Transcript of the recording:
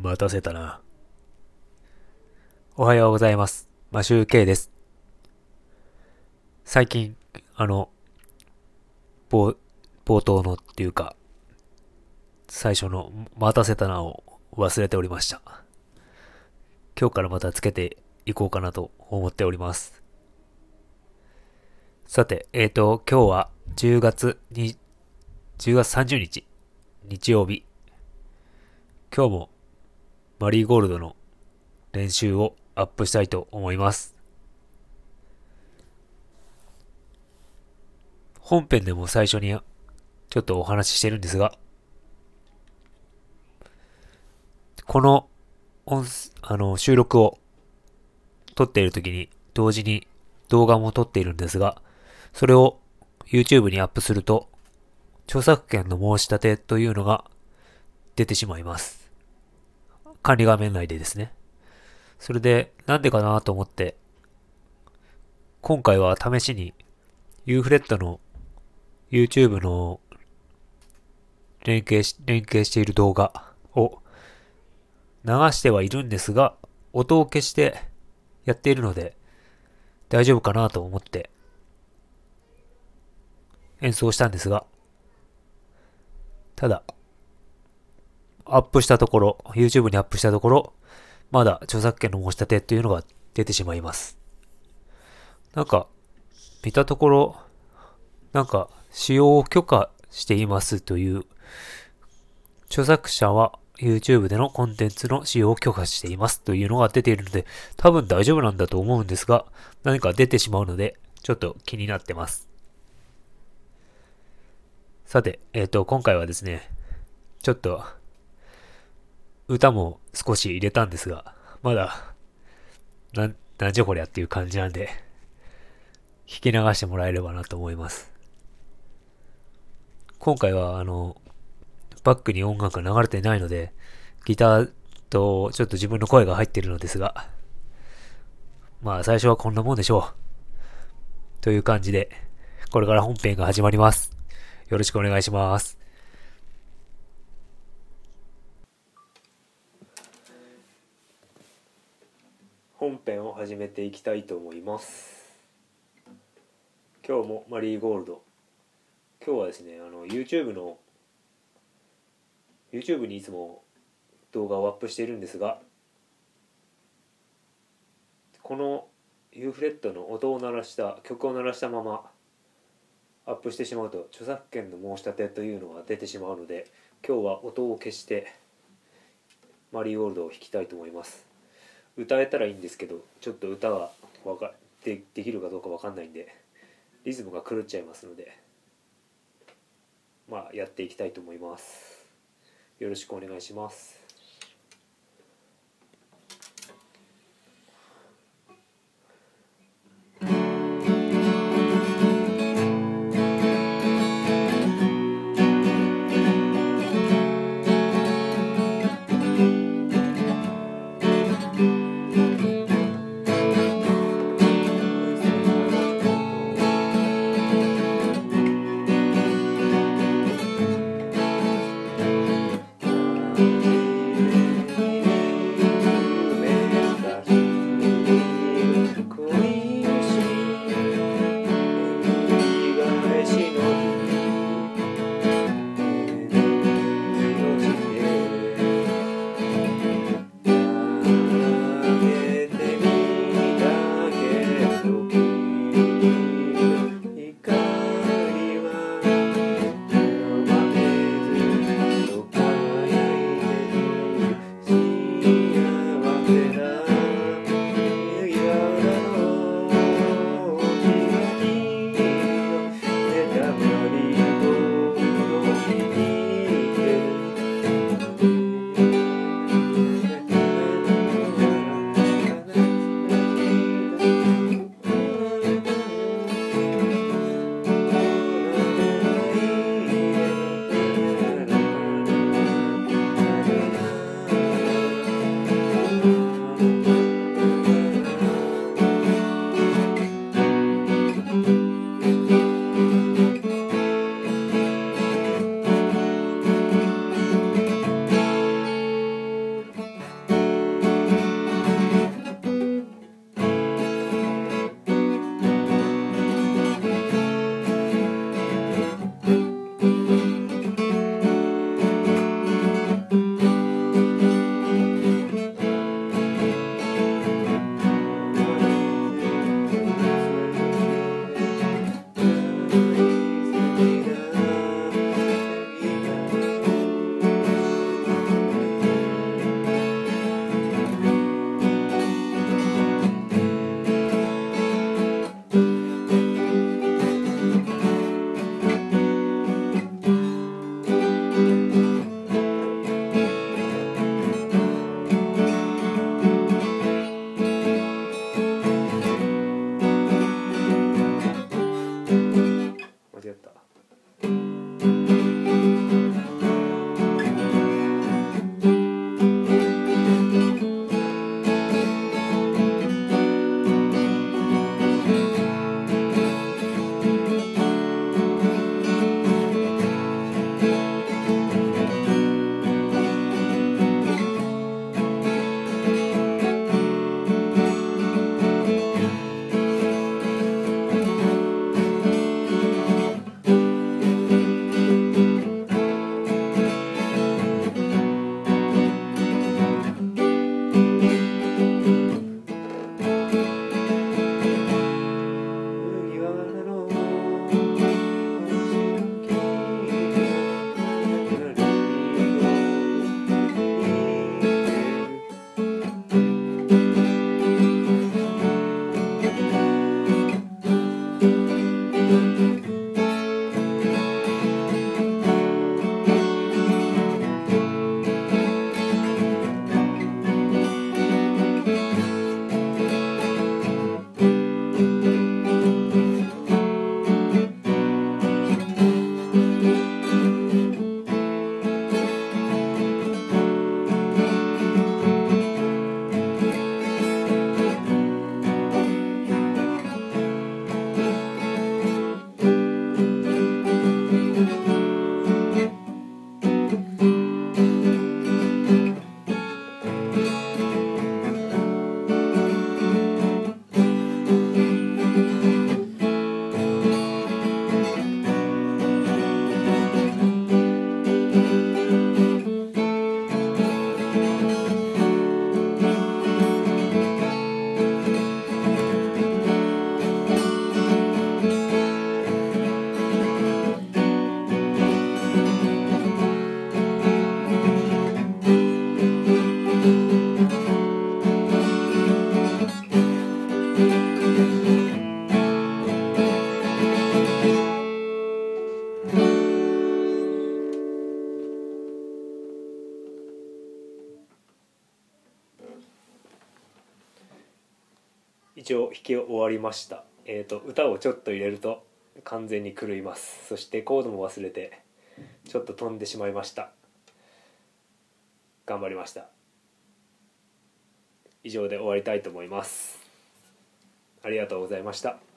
待たせたな。おはようございます。マシューケイです。最近、あの、冒、冒頭のっていうか、最初の待たせたなを忘れておりました。今日からまたつけていこうかなと思っております。さて、えーと、今日は10月に、10月30日、日曜日。今日もマリーゴールドの練習をアップしたいと思います。本編でも最初にちょっとお話ししてるんですが、この音、あの、収録を撮っている時に同時に動画も撮っているんですが、それを YouTube にアップすると、著作権の申し立てというのが出てしまいます。管理画面内でですね。それで、なんでかなと思って、今回は試しに、ユーフレットの YouTube の連携し、連携している動画を流してはいるんですが、音を消してやっているので、大丈夫かなと思って演奏したんですが、ただ、アップしたところ、YouTube にアップしたところ、まだ著作権の申し立てっていうのが出てしまいます。なんか、見たところ、なんか、使用を許可していますという、著作者は YouTube でのコンテンツの使用を許可していますというのが出ているので、多分大丈夫なんだと思うんですが、何か出てしまうので、ちょっと気になってます。さて、えっ、と、今回はですね、ちょっと、歌も少し入れたんですが、まだ、なん、なんじゃこりゃっていう感じなんで、聞き流してもらえればなと思います。今回は、あの、バックに音楽が流れてないので、ギターとちょっと自分の声が入ってるのですが、まあ最初はこんなもんでしょう。という感じで、これから本編が始まります。よろしくお願いします。本編を始めていきたいと思います。今日もマリーゴールド。今日はですね、あの YouTube の YouTube にいつも動画をアップしているんですが、この U フレットの音を鳴らした曲を鳴らしたままアップしてしまうと著作権の申し立てというのが出てしまうので今日は音を消してマリーゴールドを弾きたいと思います歌えたらいいんですけどちょっと歌がわかでできるかどうかわかんないんでリズムが狂っちゃいますのでまあやっていきたいと思います。よろしくお願いします「一応弾き終わりました。えっ、と歌をちょっと入れると完全に狂います。そしてコードも忘れてちょっと飛んでしまいました。頑張りました。以上で終わりたいと思います。ありがとうございました。